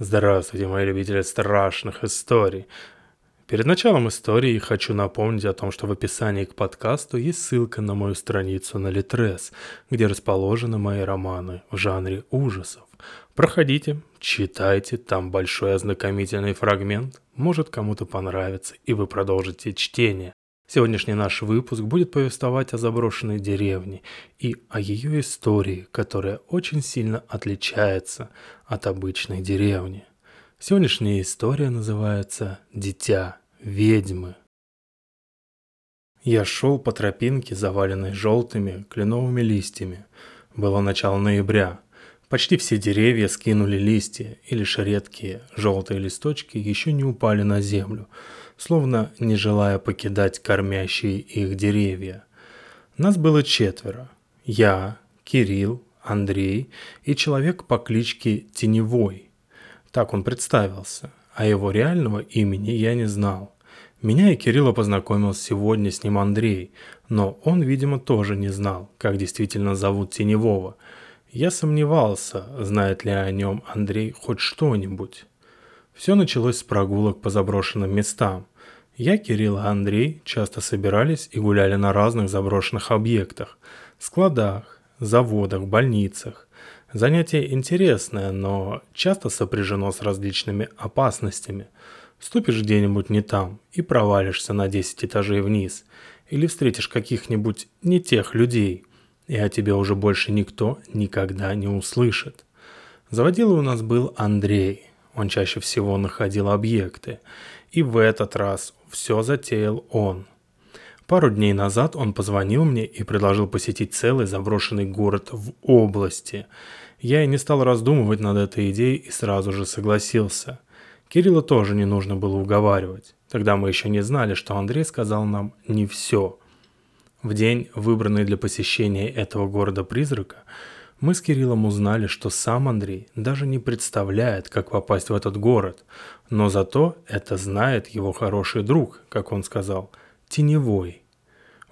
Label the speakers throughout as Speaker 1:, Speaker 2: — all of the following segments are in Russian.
Speaker 1: Здравствуйте, мои любители страшных историй. Перед началом истории хочу напомнить о том, что в описании к подкасту есть ссылка на мою страницу на Литрес, где расположены мои романы в жанре ужасов. Проходите, читайте, там большой ознакомительный фрагмент, может кому-то понравится, и вы продолжите чтение. Сегодняшний наш выпуск будет повествовать о заброшенной деревне и о ее истории, которая очень сильно отличается от обычной деревни. Сегодняшняя история называется «Дитя ведьмы». Я шел по тропинке, заваленной желтыми кленовыми листьями. Было начало ноября. Почти все деревья скинули листья, и лишь редкие желтые листочки еще не упали на землю – словно не желая покидать кормящие их деревья. Нас было четверо. Я, Кирилл, Андрей и человек по кличке Теневой. Так он представился, а его реального имени я не знал. Меня и Кирилла познакомил сегодня с ним Андрей, но он, видимо, тоже не знал, как действительно зовут Теневого. Я сомневался, знает ли о нем Андрей хоть что-нибудь. Все началось с прогулок по заброшенным местам. Я, Кирилл и Андрей часто собирались и гуляли на разных заброшенных объектах, складах, заводах, больницах. Занятие интересное, но часто сопряжено с различными опасностями. Ступишь где-нибудь не там и провалишься на 10 этажей вниз, или встретишь каких-нибудь не тех людей, и о тебе уже больше никто никогда не услышит. Заводилой у нас был Андрей, он чаще всего находил объекты. И в этот раз все затеял он. Пару дней назад он позвонил мне и предложил посетить целый заброшенный город в области. Я и не стал раздумывать над этой идеей и сразу же согласился. Кирилла тоже не нужно было уговаривать. Тогда мы еще не знали, что Андрей сказал нам не все. В день, выбранный для посещения этого города-призрака, мы с Кириллом узнали, что сам Андрей даже не представляет, как попасть в этот город, но зато это знает его хороший друг, как он сказал, теневой.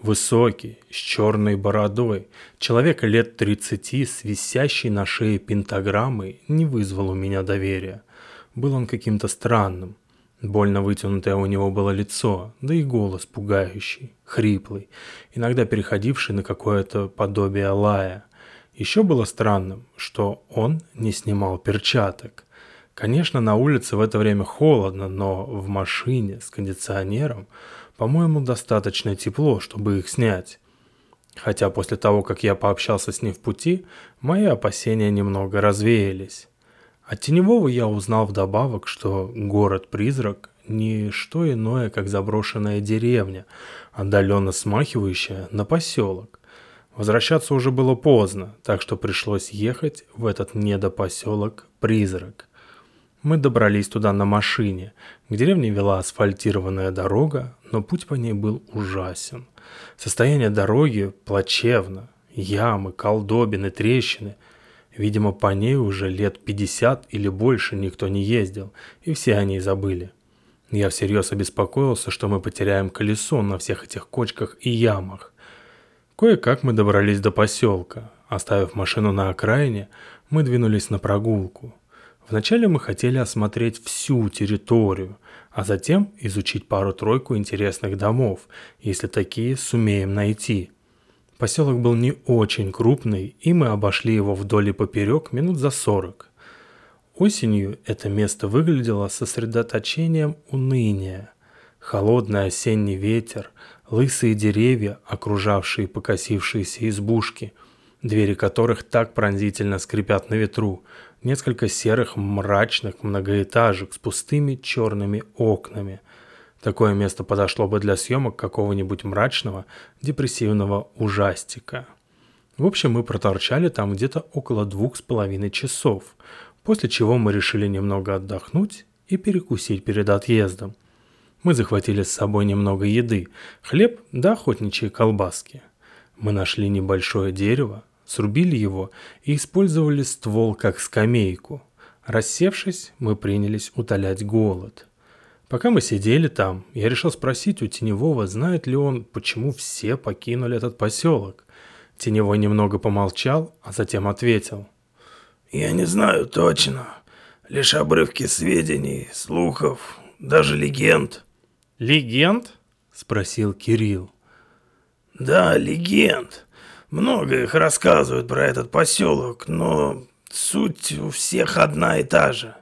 Speaker 1: Высокий, с черной бородой, человек лет 30 с висящей на шее пентаграммой не вызвал у меня доверия. Был он каким-то странным. Больно вытянутое у него было лицо, да и голос пугающий, хриплый, иногда переходивший на какое-то подобие лая – еще было странным, что он не снимал перчаток. Конечно, на улице в это время холодно, но в машине с кондиционером, по-моему, достаточно тепло, чтобы их снять. Хотя после того, как я пообщался с ним в пути, мои опасения немного развеялись. От Теневого я узнал вдобавок, что город-призрак – не что иное, как заброшенная деревня, отдаленно смахивающая на поселок. Возвращаться уже было поздно, так что пришлось ехать в этот недопоселок Призрак. Мы добрались туда на машине. К деревне вела асфальтированная дорога, но путь по ней был ужасен. Состояние дороги плачевно. Ямы, колдобины, трещины. Видимо, по ней уже лет 50 или больше никто не ездил, и все они забыли. Я всерьез обеспокоился, что мы потеряем колесо на всех этих кочках и ямах. Кое-как мы добрались до поселка. Оставив машину на окраине, мы двинулись на прогулку. Вначале мы хотели осмотреть всю территорию, а затем изучить пару-тройку интересных домов, если такие сумеем найти. Поселок был не очень крупный, и мы обошли его вдоль и поперек минут за сорок. Осенью это место выглядело сосредоточением уныния. Холодный осенний ветер, лысые деревья, окружавшие покосившиеся избушки, двери которых так пронзительно скрипят на ветру, несколько серых мрачных многоэтажек с пустыми черными окнами. Такое место подошло бы для съемок какого-нибудь мрачного, депрессивного ужастика. В общем, мы проторчали там где-то около двух с половиной часов, после чего мы решили немного отдохнуть и перекусить перед отъездом – мы захватили с собой немного еды, хлеб да охотничьи колбаски. Мы нашли небольшое дерево, срубили его и использовали ствол как скамейку. Рассевшись, мы принялись утолять голод. Пока мы сидели там, я решил спросить у Теневого, знает ли он, почему все покинули этот поселок. Теневой немного помолчал, а затем ответил.
Speaker 2: «Я не знаю точно. Лишь обрывки сведений, слухов, даже легенд.
Speaker 1: «Легенд?» — спросил Кирилл.
Speaker 2: Да, легенд. Много их рассказывают про этот поселок, но суть у всех одна и та же.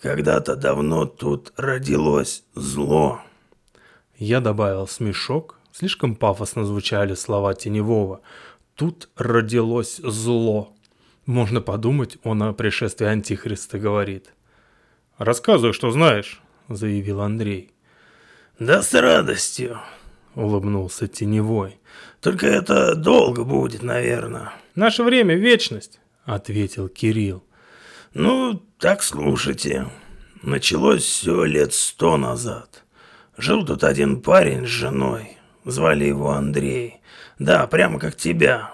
Speaker 2: Когда-то давно тут родилось зло.
Speaker 1: Я добавил смешок. Слишком пафосно звучали слова Теневого. Тут родилось зло. Можно подумать, он о пришествии Антихриста говорит. «Рассказывай, что знаешь», — заявил Андрей.
Speaker 2: «Да с радостью», — улыбнулся Теневой. «Только это долго будет, наверное».
Speaker 1: «Наше время — вечность», — ответил Кирилл.
Speaker 2: «Ну, так слушайте. Началось все лет сто назад. Жил тут один парень с женой. Звали его Андрей. Да, прямо как тебя.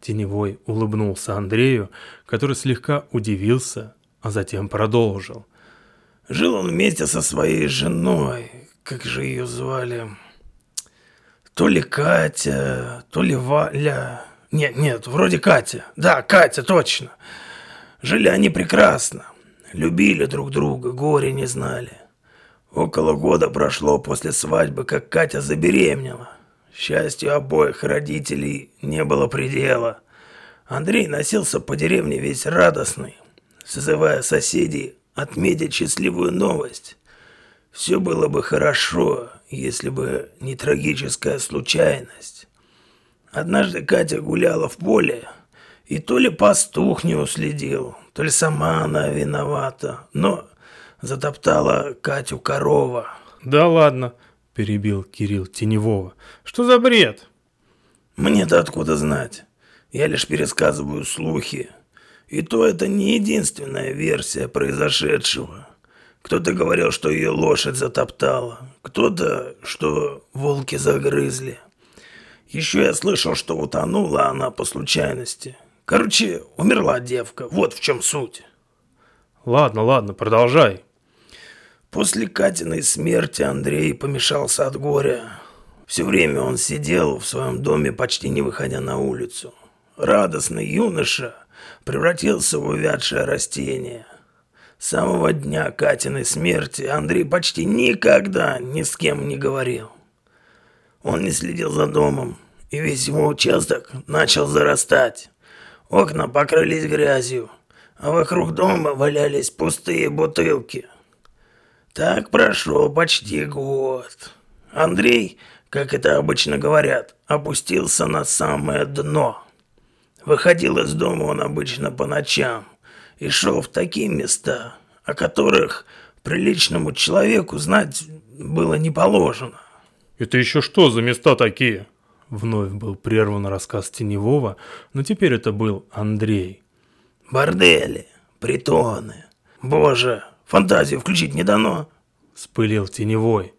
Speaker 1: Теневой улыбнулся Андрею, который слегка удивился, а затем продолжил.
Speaker 2: Жил он вместе со своей женой. Как же ее звали? То ли Катя, то ли Валя. Нет, нет, вроде Катя. Да, Катя, точно. Жили они прекрасно. Любили друг друга, горе не знали. Около года прошло после свадьбы, как Катя забеременела. Счастью обоих родителей не было предела. Андрей носился по деревне весь радостный, созывая соседей отметить счастливую новость. Все было бы хорошо, если бы не трагическая случайность. Однажды Катя гуляла в поле, и то ли пастух не уследил, то ли сама она виновата, но затоптала Катю корова.
Speaker 1: «Да ладно», – перебил Кирилл Теневого. «Что за бред?»
Speaker 2: «Мне-то откуда знать? Я лишь пересказываю слухи. И то это не единственная версия произошедшего. Кто-то говорил, что ее лошадь затоптала, кто-то, что волки загрызли. Еще я слышал, что утонула она по случайности. Короче, умерла девка, вот в чем суть».
Speaker 1: «Ладно, ладно, продолжай»,
Speaker 2: После Катиной смерти Андрей помешался от горя. Все время он сидел в своем доме, почти не выходя на улицу. Радостный юноша превратился в увядшее растение. С самого дня Катиной смерти Андрей почти никогда ни с кем не говорил. Он не следил за домом, и весь его участок начал зарастать. Окна покрылись грязью, а вокруг дома валялись пустые бутылки – так прошел почти год. Андрей, как это обычно говорят, опустился на самое дно. Выходил из дома он обычно по ночам и шел в такие места, о которых приличному человеку знать было не положено.
Speaker 1: «Это еще что за места такие?» Вновь был прерван рассказ Теневого, но теперь это был Андрей.
Speaker 2: «Бордели, притоны. Боже, Фантазию включить не дано.
Speaker 1: Спылил теневой.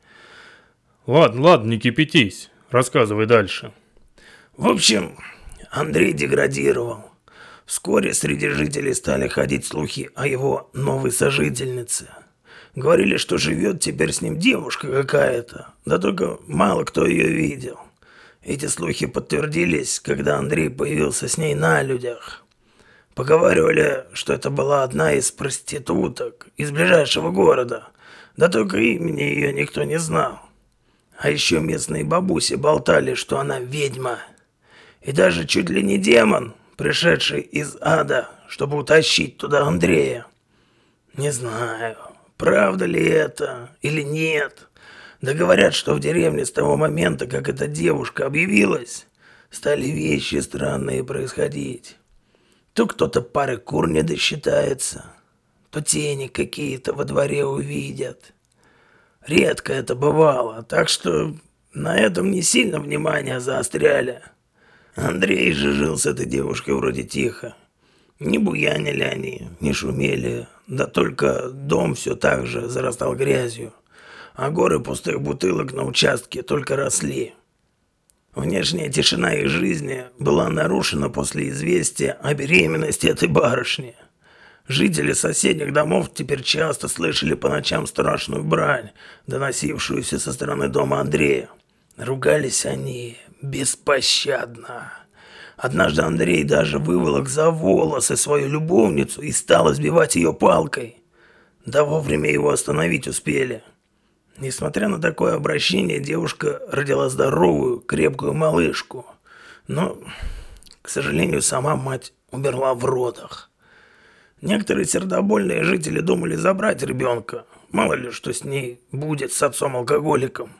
Speaker 1: Ладно, ладно, не кипятись. Рассказывай дальше.
Speaker 2: В общем, Андрей деградировал. Вскоре среди жителей стали ходить слухи о его новой сожительнице. Говорили, что живет теперь с ним девушка какая-то, да только мало кто ее видел. Эти слухи подтвердились, когда Андрей появился с ней на людях. Поговаривали, что это была одна из проституток из ближайшего города. Да только имени ее никто не знал. А еще местные бабуси болтали, что она ведьма. И даже чуть ли не демон, пришедший из ада, чтобы утащить туда Андрея. Не знаю, правда ли это или нет. Да говорят, что в деревне с того момента, как эта девушка объявилась, стали вещи странные происходить. То кто-то пары кур не досчитается, то тени какие-то во дворе увидят. Редко это бывало, так что на этом не сильно внимание заостряли. Андрей же жил с этой девушкой вроде тихо. Не буянили они, не шумели, да только дом все так же зарастал грязью, а горы пустых бутылок на участке только росли. Внешняя тишина их жизни была нарушена после известия о беременности этой барышни. Жители соседних домов теперь часто слышали по ночам страшную брань, доносившуюся со стороны дома Андрея. Ругались они беспощадно. Однажды Андрей даже выволок за волосы свою любовницу и стал избивать ее палкой. Да вовремя его остановить успели. Несмотря на такое обращение, девушка родила здоровую, крепкую малышку. Но, к сожалению, сама мать умерла в родах. Некоторые сердобольные жители думали забрать ребенка. Мало ли, что с ней будет с отцом-алкоголиком.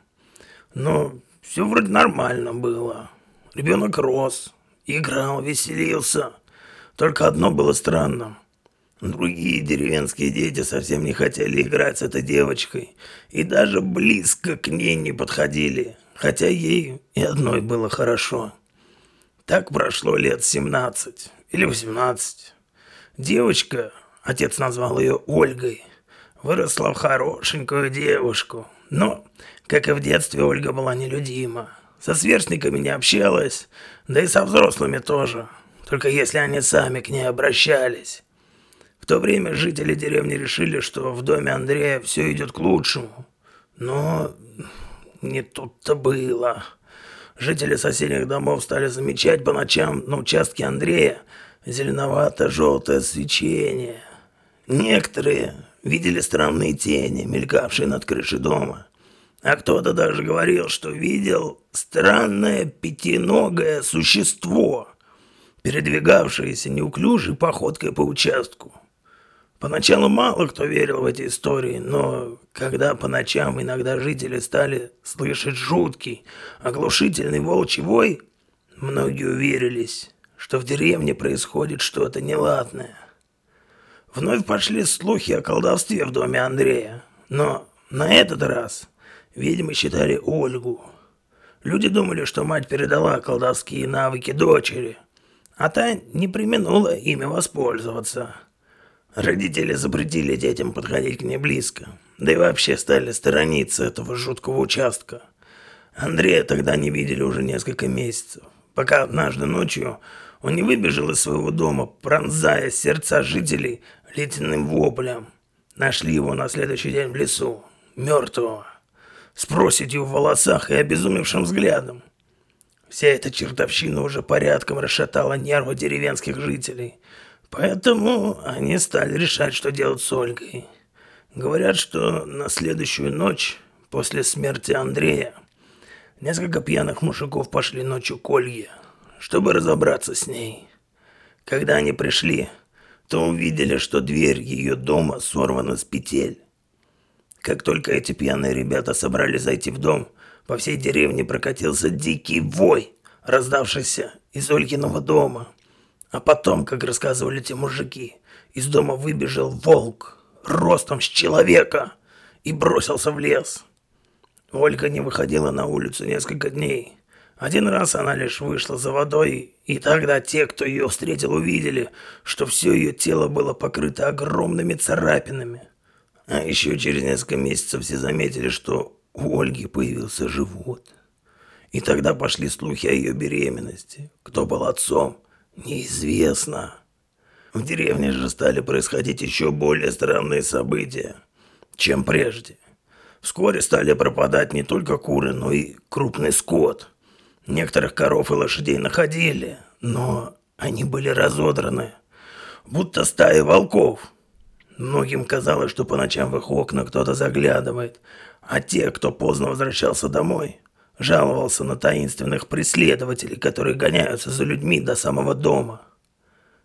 Speaker 2: Но все вроде нормально было. Ребенок рос, играл, веселился. Только одно было странно. Другие деревенские дети совсем не хотели играть с этой девочкой и даже близко к ней не подходили, хотя ей и одной было хорошо. Так прошло лет 17 или 18. Девочка, отец назвал ее Ольгой, выросла в хорошенькую девушку. Но, как и в детстве, Ольга была нелюдима. Со сверстниками не общалась, да и со взрослыми тоже, только если они сами к ней обращались. В то время жители деревни решили, что в доме Андрея все идет к лучшему. Но не тут-то было. Жители соседних домов стали замечать по ночам на участке Андрея зеленовато-желтое свечение. Некоторые видели странные тени, мелькавшие над крышей дома. А кто-то даже говорил, что видел странное пятиногое существо, передвигавшееся неуклюжей походкой по участку. Поначалу мало кто верил в эти истории, но когда по ночам иногда жители стали слышать жуткий, оглушительный волчий вой, многие уверились, что в деревне происходит что-то неладное. Вновь пошли слухи о колдовстве в доме Андрея, но на этот раз ведьмы считали Ольгу. Люди думали, что мать передала колдовские навыки дочери, а та не применула ими воспользоваться – Родители запретили детям подходить к ней близко, да и вообще стали сторониться этого жуткого участка. Андрея тогда не видели уже несколько месяцев, пока однажды ночью он не выбежал из своего дома, пронзая сердца жителей ледяным воплем. Нашли его на следующий день в лесу, мертвого, с проседью в волосах и обезумевшим взглядом. Вся эта чертовщина уже порядком расшатала нервы деревенских жителей – Поэтому они стали решать, что делать с Ольгой. Говорят, что на следующую ночь после смерти Андрея несколько пьяных мужиков пошли ночью к Ольге, чтобы разобраться с ней. Когда они пришли, то увидели, что дверь ее дома сорвана с петель. Как только эти пьяные ребята собрались зайти в дом, по всей деревне прокатился дикий вой, раздавшийся из Ольгиного дома – а потом, как рассказывали те мужики, из дома выбежал волк, ростом с человека, и бросился в лес. Ольга не выходила на улицу несколько дней. Один раз она лишь вышла за водой, и тогда те, кто ее встретил, увидели, что все ее тело было покрыто огромными царапинами. А еще через несколько месяцев все заметили, что у Ольги появился живот. И тогда пошли слухи о ее беременности, кто был отцом, Неизвестно. В деревне же стали происходить еще более странные события, чем прежде. Вскоре стали пропадать не только куры, но и крупный скот. Некоторых коров и лошадей находили, но они были разодраны, будто стаи волков. Многим казалось, что по ночам в их окна кто-то заглядывает, а те, кто поздно возвращался домой, Жаловался на таинственных преследователей, которые гоняются за людьми до самого дома.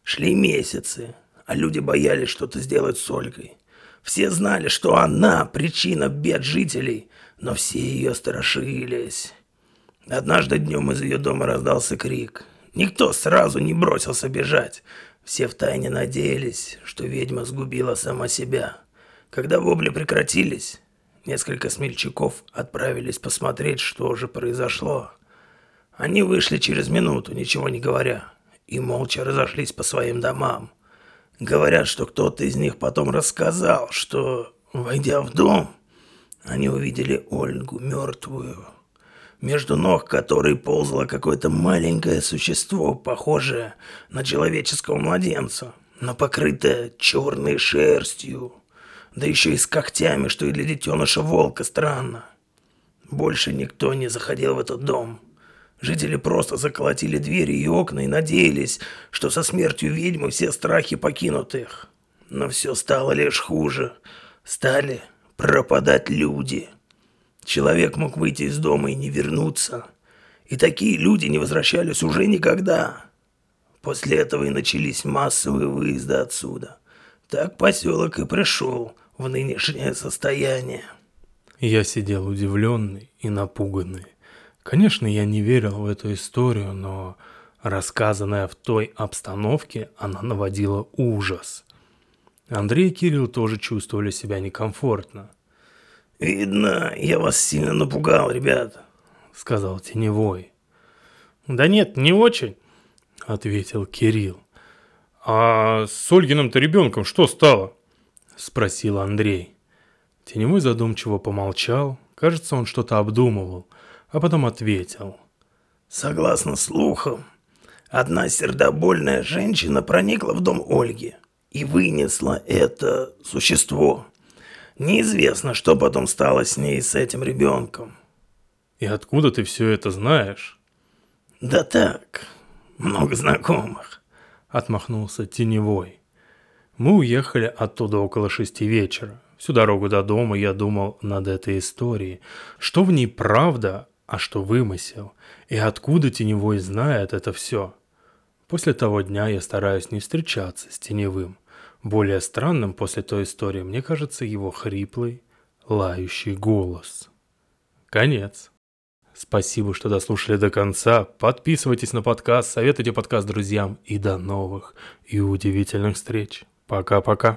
Speaker 2: Шли месяцы, а люди боялись что-то сделать с Ольгой. Все знали, что она причина бед жителей, но все ее страшились. Однажды днем из ее дома раздался крик. Никто сразу не бросился бежать. Все втайне надеялись, что ведьма сгубила сама себя. Когда вопли прекратились, Несколько смельчаков отправились посмотреть, что же произошло. Они вышли через минуту, ничего не говоря, и молча разошлись по своим домам. Говорят, что кто-то из них потом рассказал, что, войдя в дом, они увидели Ольгу мертвую, между ног которой ползало какое-то маленькое существо, похожее на человеческого младенца, но покрытое черной шерстью. Да еще и с когтями, что и для детеныша волка странно. Больше никто не заходил в этот дом. Жители просто заколотили двери и окна и надеялись, что со смертью ведьмы все страхи покинут их. Но все стало лишь хуже. стали пропадать люди. Человек мог выйти из дома и не вернуться. И такие люди не возвращались уже никогда. После этого и начались массовые выезды отсюда. Так поселок и пришел в нынешнее состояние.
Speaker 1: Я сидел удивленный и напуганный. Конечно, я не верил в эту историю, но рассказанная в той обстановке, она наводила ужас. Андрей и Кирилл тоже чувствовали себя некомфортно.
Speaker 2: «Видно, я вас сильно напугал, ребят», —
Speaker 1: сказал Теневой.
Speaker 3: «Да нет, не очень», — ответил Кирилл. «А с Ольгиным-то ребенком что стало?»
Speaker 1: — спросил Андрей. Теневой задумчиво помолчал, кажется, он что-то обдумывал, а потом ответил.
Speaker 2: «Согласно слухам, одна сердобольная женщина проникла в дом Ольги и вынесла это существо. Неизвестно, что потом стало с ней и с этим ребенком».
Speaker 1: «И откуда ты все это знаешь?»
Speaker 2: «Да так, много знакомых», —
Speaker 1: отмахнулся Теневой. Мы уехали оттуда около шести вечера. Всю дорогу до дома я думал над этой историей. Что в ней правда, а что вымысел? И откуда Теневой знает это все? После того дня я стараюсь не встречаться с Теневым. Более странным после той истории мне кажется его хриплый, лающий голос. Конец. Спасибо, что дослушали до конца. Подписывайтесь на подкаст, советуйте подкаст друзьям и до новых и удивительных встреч. Пока-пока.